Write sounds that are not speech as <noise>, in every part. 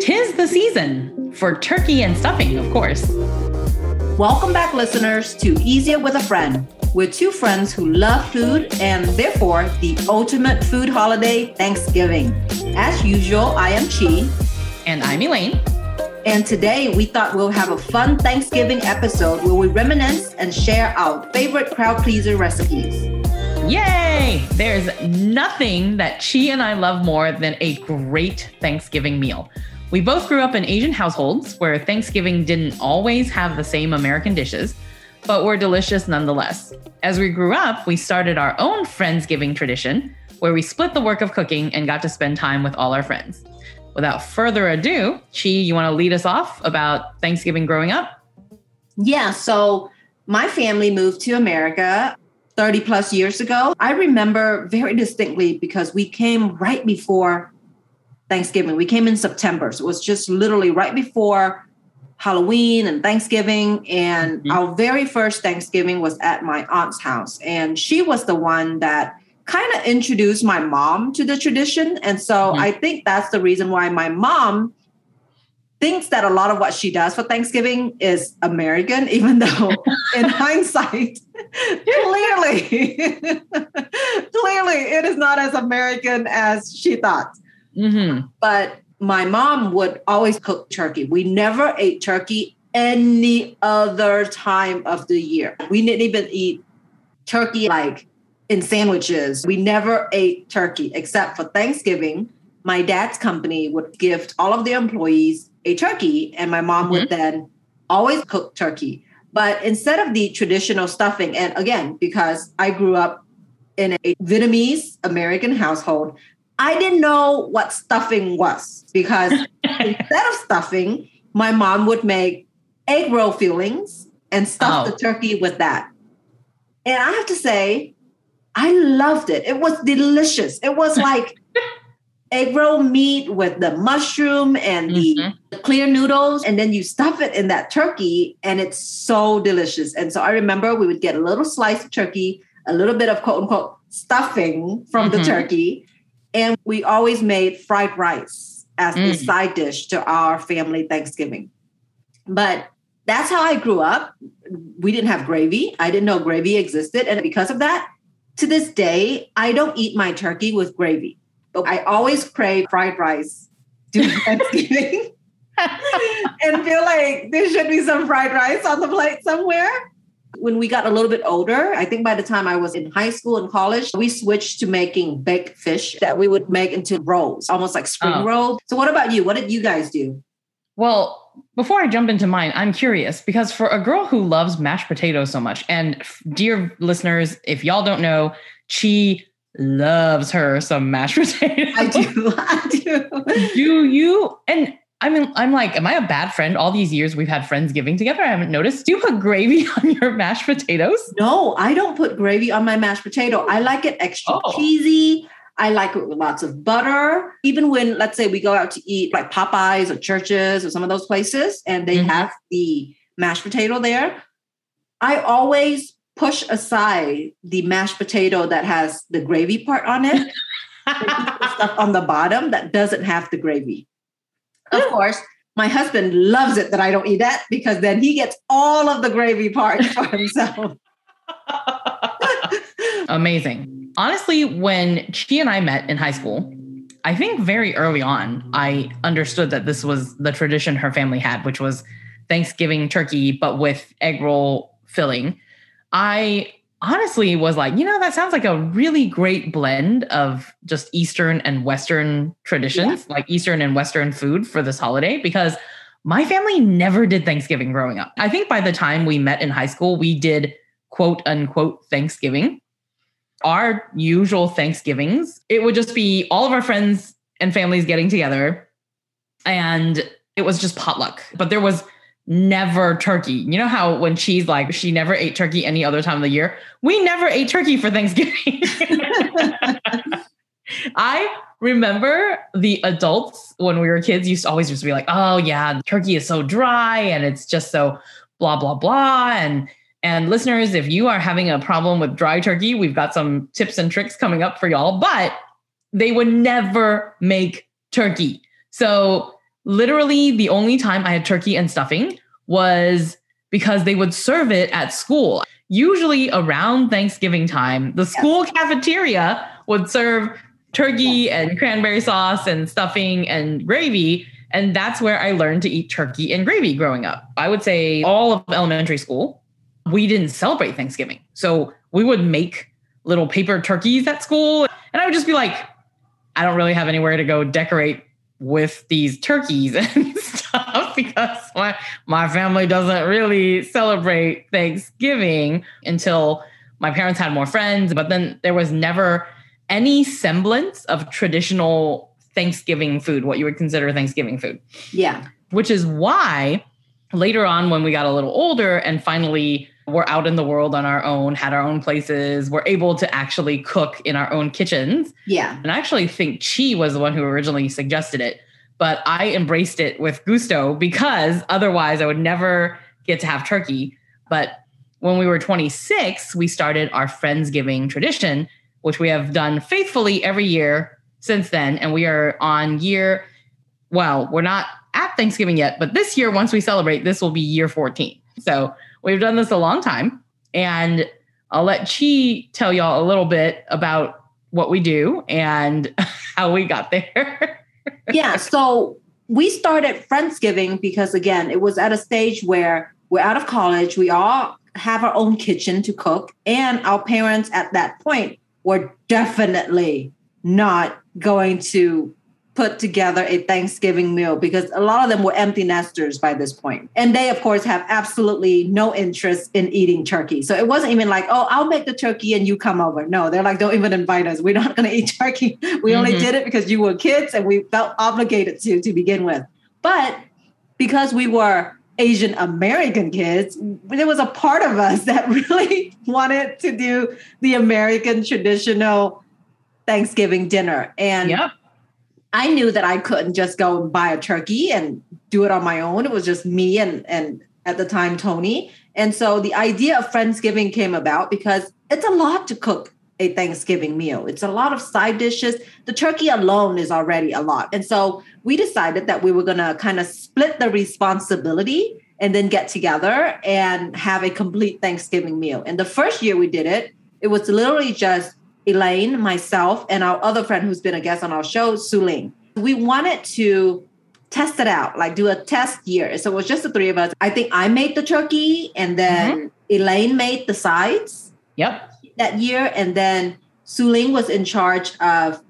Tis the season for turkey and stuffing, of course. Welcome back, listeners, to Easier with a Friend. We're two friends who love food and therefore the ultimate food holiday, Thanksgiving. As usual, I am Chi. And I'm Elaine. And today we thought we'll have a fun Thanksgiving episode where we reminisce and share our favorite crowd pleaser recipes. Yay! There's nothing that Chi and I love more than a great Thanksgiving meal. We both grew up in Asian households where Thanksgiving didn't always have the same American dishes, but were delicious nonetheless. As we grew up, we started our own Friendsgiving tradition where we split the work of cooking and got to spend time with all our friends. Without further ado, Chi, you want to lead us off about Thanksgiving growing up? Yeah, so my family moved to America 30 plus years ago. I remember very distinctly because we came right before Thanksgiving. We came in September. So it was just literally right before Halloween and Thanksgiving. And mm-hmm. our very first Thanksgiving was at my aunt's house. And she was the one that kind of introduced my mom to the tradition. And so mm-hmm. I think that's the reason why my mom thinks that a lot of what she does for Thanksgiving is American, even though <laughs> in hindsight, clearly, <laughs> clearly it is not as American as she thought. Mm-hmm. But my mom would always cook turkey. We never ate turkey any other time of the year. We didn't even eat turkey like in sandwiches. We never ate turkey except for Thanksgiving. My dad's company would gift all of the employees a turkey, and my mom mm-hmm. would then always cook turkey. But instead of the traditional stuffing, and again, because I grew up in a Vietnamese American household, I didn't know what stuffing was because <laughs> instead of stuffing, my mom would make egg roll fillings and stuff oh. the turkey with that. And I have to say, I loved it. It was delicious. It was <laughs> like egg roll meat with the mushroom and the mm-hmm. clear noodles and then you stuff it in that turkey and it's so delicious and so i remember we would get a little slice of turkey a little bit of quote unquote stuffing from mm-hmm. the turkey and we always made fried rice as mm. the side dish to our family thanksgiving but that's how i grew up we didn't have gravy i didn't know gravy existed and because of that to this day i don't eat my turkey with gravy but I always crave fried rice during <laughs> Thanksgiving <laughs> and feel like there should be some fried rice on the plate somewhere. When we got a little bit older, I think by the time I was in high school and college, we switched to making baked fish that we would make into rolls, almost like spring oh. rolls. So, what about you? What did you guys do? Well, before I jump into mine, I'm curious because for a girl who loves mashed potatoes so much, and dear listeners, if y'all don't know, Chi loves her some mashed <laughs> potatoes. I do. <laughs> I do. Do you? And I mean, I'm like, am I a bad friend? All these years we've had Friendsgiving together. I haven't noticed. Do you put gravy <laughs> on your mashed potatoes? No, I don't put gravy on my mashed potato. I like it extra oh. cheesy. I like it with lots of butter. Even when, let's say, we go out to eat like Popeyes or Church's or some of those places, and they mm-hmm. have the mashed potato there, I always push aside the mashed potato that has the gravy part on it, <laughs> stuff on the bottom that doesn't have the gravy. Of course, my husband loves it that I don't eat that because then he gets all of the gravy part for himself. <laughs> Amazing. Honestly, when Chi and I met in high school, I think very early on, I understood that this was the tradition her family had, which was Thanksgiving turkey, but with egg roll filling. I honestly was like, you know, that sounds like a really great blend of just Eastern and Western traditions, yeah. like Eastern and Western food for this holiday, because my family never did Thanksgiving growing up. I think by the time we met in high school, we did quote unquote Thanksgiving. Our usual Thanksgivings, it would just be all of our friends and families getting together, and it was just potluck. But there was never turkey. You know how when she's like, she never ate turkey any other time of the year? We never ate turkey for Thanksgiving. <laughs> I remember the adults when we were kids used to always just be like, oh, yeah, turkey is so dry and it's just so blah, blah, blah. And And listeners, if you are having a problem with dry turkey, we've got some tips and tricks coming up for y'all, but they would never make turkey. So, literally, the only time I had turkey and stuffing was because they would serve it at school. Usually around Thanksgiving time, the school yes. cafeteria would serve turkey and cranberry sauce and stuffing and gravy. And that's where I learned to eat turkey and gravy growing up. I would say all of elementary school, we didn't celebrate Thanksgiving. So we would make little paper turkeys at school. And I would just be like, I don't really have anywhere to go decorate with these turkeys <laughs> and stuff because my, my family doesn't really celebrate Thanksgiving until my parents had more friends. But then there was never any semblance of traditional Thanksgiving food, what you would consider Thanksgiving food. Yeah. Which is why later on, when we got a little older and finally were out in the world on our own, had our own places, were able to actually cook in our own kitchens. Yeah. And I actually think Chi was the one who originally suggested it, but I embraced it with gusto because otherwise I would never get to have turkey. But when we were 26, we started our Friendsgiving tradition which we have done faithfully every year since then. And we are on year, well, we're not at Thanksgiving yet, but this year, once we celebrate, this will be year 14. So we've done this a long time. And I'll let Chi tell y'all a little bit about what we do and <laughs> how we got there. <laughs> yeah. So we started Friendsgiving because, again, it was at a stage where we're out of college. We all have our own kitchen to cook. And our parents at that point were definitely not going to put together a Thanksgiving meal because a lot of them were empty nesters by this point. And they, of course, have absolutely no interest in eating turkey. So it wasn't even like, oh, I'll make the turkey and you come over. No, they're like, don't even invite us. We're not going <laughs> to eat turkey. We mm-hmm. only did it because you were kids and we felt obligated to to begin with. But because we were Asian American kids, there was a part of us <laughs> that really <laughs> wanted to do the American traditional Thanksgiving dinner. And yep. I knew that I couldn't just go and buy a turkey and do it on my own. It was just me and and at the time Tony. And so the idea of Friendsgiving came about because it's a lot to cook a Thanksgiving meal. It's a lot of side dishes. The turkey alone is already a lot. And so we decided that we were going to kind of split the responsibility and then get together and have a complete Thanksgiving meal. And the first year we did it, it was literally just Elaine, myself, and our other friend who's been a guest on our show, Suling. We wanted to test it out, like do a test year. So it was just the three of us. I think I made the turkey and then mm-hmm. Elaine made the sides. Yep that year. And then Suling was in charge of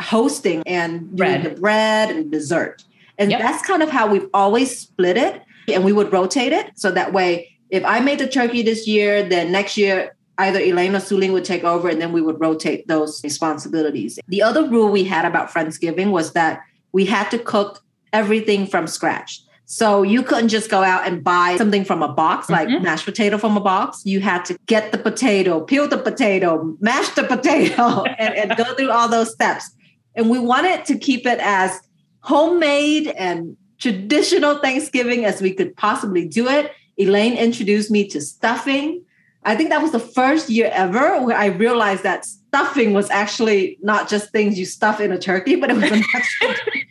hosting and doing bread. the bread and dessert. And yep. that's kind of how we've always split it. And we would rotate it. So that way, if I made the turkey this year, then next year, either Elaine or Suling would take over and then we would rotate those responsibilities. The other rule we had about Friendsgiving was that we had to cook everything from scratch. So you couldn't just go out and buy something from a box, like mm-hmm. mashed potato from a box. You had to get the potato, peel the potato, mash the potato, <laughs> and, and go through all those steps. And we wanted to keep it as homemade and traditional Thanksgiving as we could possibly do it. Elaine introduced me to stuffing. I think that was the first year ever where I realized that stuffing was actually not just things you stuff in a turkey, but it was a <laughs>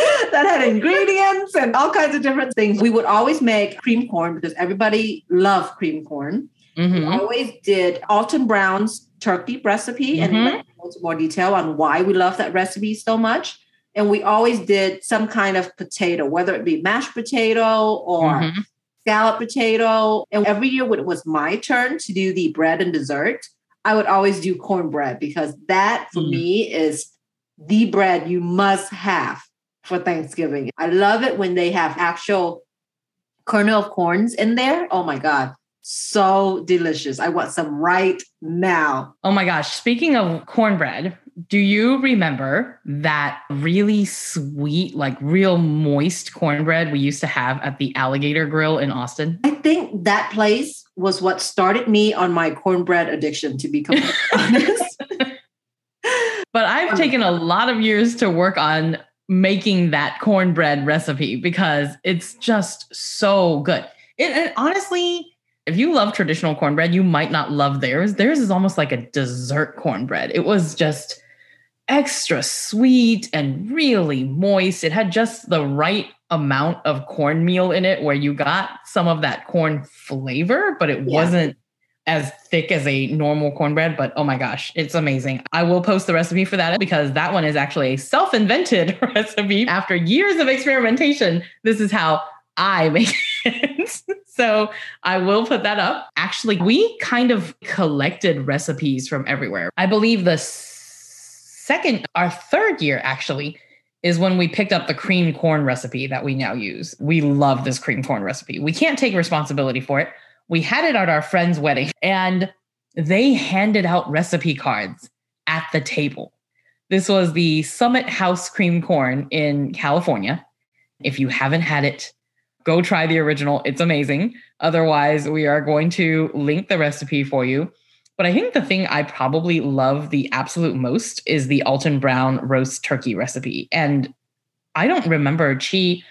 <laughs> that had ingredients and all kinds of different things. We would always make cream corn because everybody loved cream corn. Mm-hmm. We always did Alton Brown's turkey recipe mm-hmm. and more detail on why we love that recipe so much. And we always did some kind of potato, whether it be mashed potato or mm-hmm. Scallop potato. And every year when it was my turn to do the bread and dessert, I would always do cornbread because that for mm. me is the bread you must have for Thanksgiving. I love it when they have actual kernel of corns in there. Oh my God. So delicious. I want some right now. Oh my gosh. Speaking of cornbread, do you remember that really sweet, like real moist cornbread we used to have at the Alligator Grill in Austin? I think that place was what started me on my cornbread addiction, to be completely <laughs> honest. but I've taken a lot of years to work on making that cornbread recipe because it's just so good. It, and honestly, If you love traditional cornbread, you might not love theirs. Theirs is almost like a dessert cornbread. It was just extra sweet and really moist. It had just the right amount of cornmeal in it where you got some of that corn flavor, but it yeah. wasn't as thick as a normal cornbread, but oh my gosh, it's amazing. I will post the recipe for that because that one is actually a self invented <laughs> recipe. After years of experimentation, this is how I make <laughs> it. so I will put that up. Actually, we kind of collected recipes from everywhere. I believe the second, our third year actually, is when we picked up the cream corn recipe that we now use. We love this cream corn recipe. We can't take responsibility for it we had it at our friend's wedding and they handed out recipe cards at the table. This was the Summit House cream corn in California. If you haven't had it, go try the original. It's amazing. Otherwise, we are going to link the recipe for you. But I think the thing I probably love the absolute most is the Alton Brown roast turkey recipe. And I don't remember, Chi,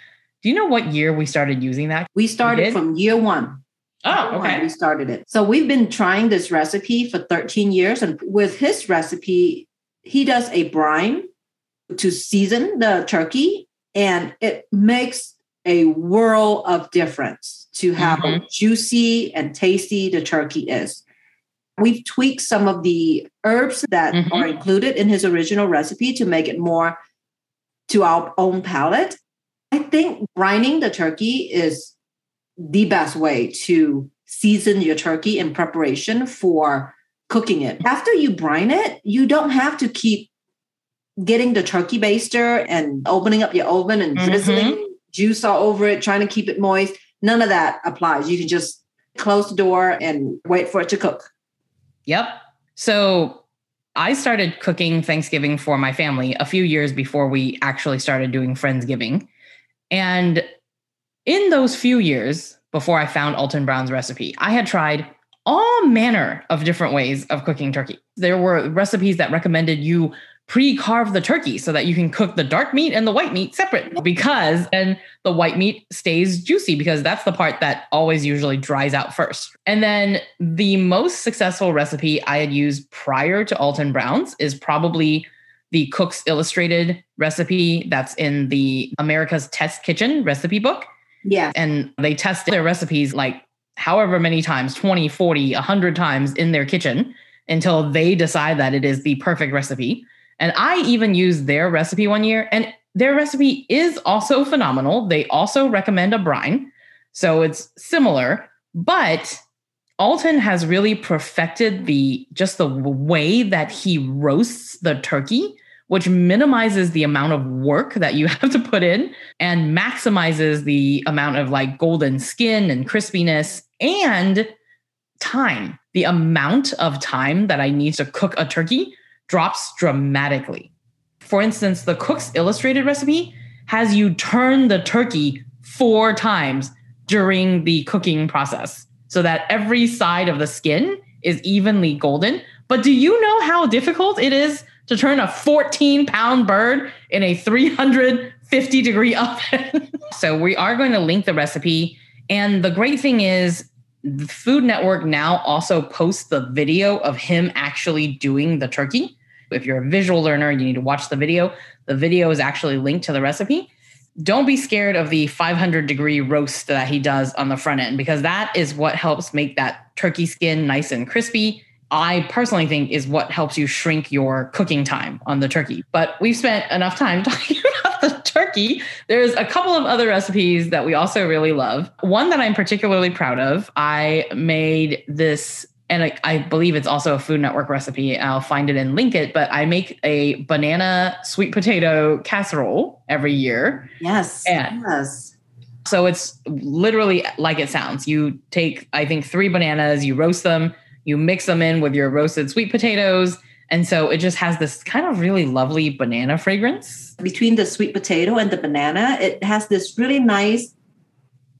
do you know what year we started using that? We started from year one. Oh, okay. We started it. So we've been trying this recipe for 13 years. And with his recipe, he does a brine to season the turkey, and it makes a world of difference to how mm-hmm. juicy and tasty the turkey is. We've tweaked some of the herbs that mm-hmm. are included in his original recipe to make it more to our own palate. I think brining the turkey is the best way to season your turkey in preparation for cooking it. After you brine it, you don't have to keep getting the turkey baster and opening up your oven and mm-hmm. drizzling juice all over it, trying to keep it moist. None of that applies. You can just close the door and wait for it to cook. Yep. So I started cooking Thanksgiving for my family a few years before we actually started doing Friendsgiving. And in those few years before I found Alton Brown's recipe, I had tried all manner of different ways of cooking turkey. There were recipes that recommended you pre-carve the turkey so that you can cook the dark meat and the white meat separate because then the white meat stays juicy because that's the part that always usually dries out first. And then the most successful recipe I had used prior to Alton Brown's is probably the Cook's Illustrated recipe that's in the America's Test Kitchen recipe book. Yeah. And they test their recipes like however many times 20, 40, 100 times in their kitchen until they decide that it is the perfect recipe. And I even used their recipe one year, and their recipe is also phenomenal. They also recommend a brine. So it's similar, but Alton has really perfected the just the way that he roasts the turkey which minimizes the amount of work that you <laughs> have to put in and maximizes the amount of like golden skin and crispiness and time. The amount of time that I need to cook a turkey drops dramatically. For instance, the Cook's Illustrated recipe has you turn the turkey four times during the cooking process so that every side of the skin is evenly golden. But do you know how difficult it is to turn a 14 pound bird in a 350 degree oven. <laughs> so we are going to link the recipe. And the great thing is, the Food Network now also posts the video of him actually doing the turkey. If you're a visual learner, you need to watch the video. The video is actually linked to the recipe. Don't be scared of the 500 degree roast that he does on the front end because that is what helps make that turkey skin nice and crispy I personally think is what helps you shrink your cooking time on the turkey. But we've spent enough time <laughs> talking turkey. There's a couple of other recipes that we also really love. One that I'm particularly proud of, I made this and I, I, believe it's also a Food Network recipe. I'll find it and link it. But I make a banana sweet potato casserole every year. Yes. And yes. So it's literally like it sounds. You take, I think, three bananas, you roast them, you mix them in with your roasted sweet potatoes. And so it just has this kind of really lovely banana fragrance. Between the sweet potato and the banana, it has this really nice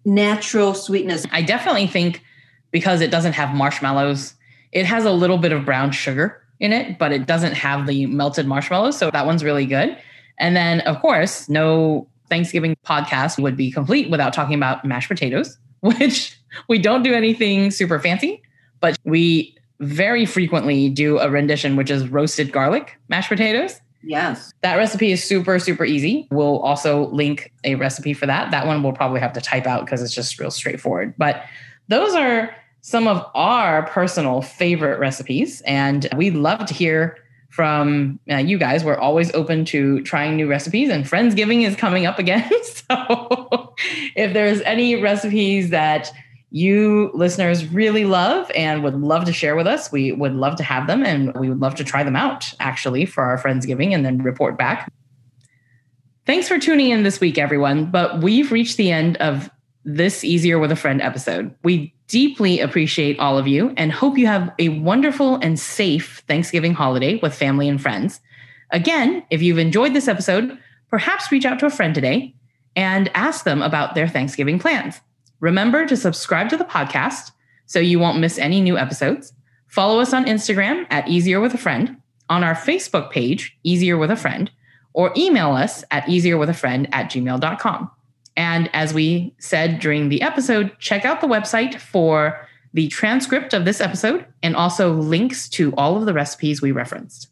natural sweetness. I definitely think because it doesn't have marshmallows, it has a little bit of brown sugar in it, but it doesn't have the melted marshmallows. So that one's really good. And then, of course, no Thanksgiving podcast would be complete without talking about mashed potatoes, <laughs> which we don't do anything super fancy, but we very frequently do a rendition, which is roasted garlic mashed potatoes. Yes. That recipe is super, super easy. We'll also link a recipe for that. That one we'll probably have to type out because it's just real straightforward. But those are some of our personal favorite recipes. And we love to hear from uh, you guys. We're always open to trying new recipes, and Friendsgiving is coming up again. <laughs> so if there's any recipes that you listeners really love and would love to share with us, we would love to have them and we would love to try them out actually for our Friendsgiving and then report back. Thanks for tuning in this week, everyone. But we've reached the end of this Easier with a Friend episode. We deeply appreciate all of you and hope you have a wonderful and safe Thanksgiving holiday with family and friends. Again, if you've enjoyed this episode, perhaps reach out to a friend today and ask them about their Thanksgiving plans. Remember to subscribe to the podcast so you won't miss any new episodes. Follow us on Instagram at Easier with a Friend, on our Facebook page, Easier with a Friend, or email us at easierwithafriend at gmail.com. And as we said during the episode, check out the website for the transcript of this episode and also links to all of the recipes we referenced.